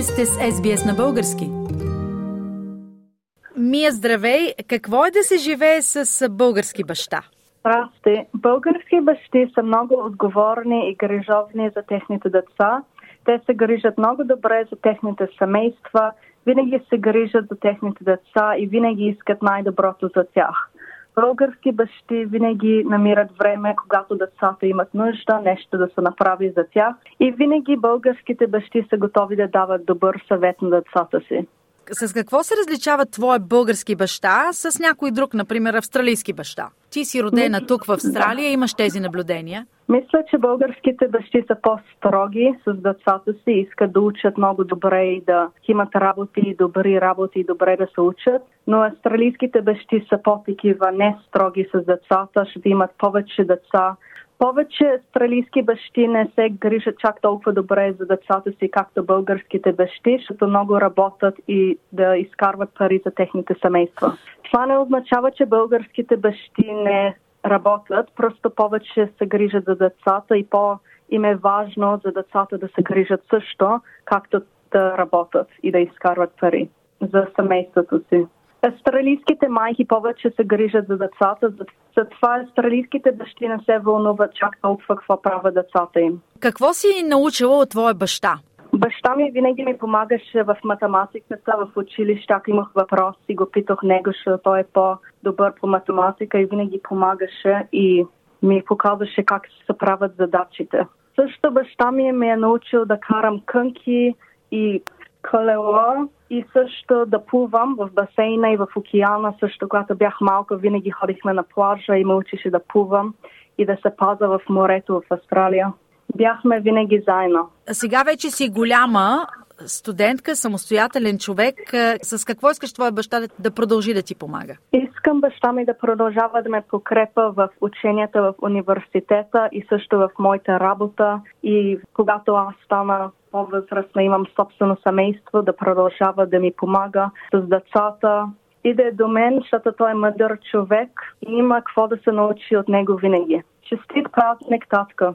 Вие сте с SBS на български. Мия, здравей! Какво е да се живее с български баща? Здрасти. Български бащи са много отговорни и грижовни за техните деца. Те се грижат много добре за техните семейства, винаги се грижат за техните деца и винаги искат най-доброто за тях. Български бащи винаги намират време, когато децата имат нужда, нещо да се направи за тях. И винаги българските бащи са готови да дават добър съвет на децата си. С какво се различава твоя български баща с някой друг, например австралийски баща? Ти си родена тук в Австралия, имаш тези наблюдения. Мисля, че българските бащи са по-строги с децата си, искат да учат много добре и да имат работи, добри работи и добре да се учат. Но австралийските бащи са по-такива не строги с децата, ще имат повече деца, повече австралийски бащи не се грижат чак толкова добре за децата си, както българските бащи, защото много работят и да изкарват пари за техните семейства. Това не означава, че българските бащи не работят, просто повече се грижат за децата и по им е важно за децата да се грижат също, както да работят и да изкарват пари за семейството си. Австралийските майки повече се грижат за децата, затова австралийските бащи не се вълнуват чак толкова какво правят децата им. Какво си научила от твоя баща? Баща ми винаги ми помагаше в математиката, в училище, ако имах въпроси, го питах него, защото той е по-добър по математика и винаги помагаше и ми показваше как се правят задачите. Също баща ми ме е научил да карам кънки и колело и също да плувам в басейна и в океана. Също когато бях малка, винаги ходихме на плажа и ме учеше да плувам и да се паза в морето в Австралия. Бяхме винаги заедно. Сега вече си голяма студентка, самостоятелен човек. С какво искаш твоя баща да продължи да ти помага? Искам баща ми да продължава да ме покрепа в ученията в университета и също в моята работа. И когато аз стана по-възрастна, имам собствено семейство, да продължава да ми помага с децата. Иде до мен, защото той е мъдър човек и има какво да се научи от него винаги. Честит празник, татка!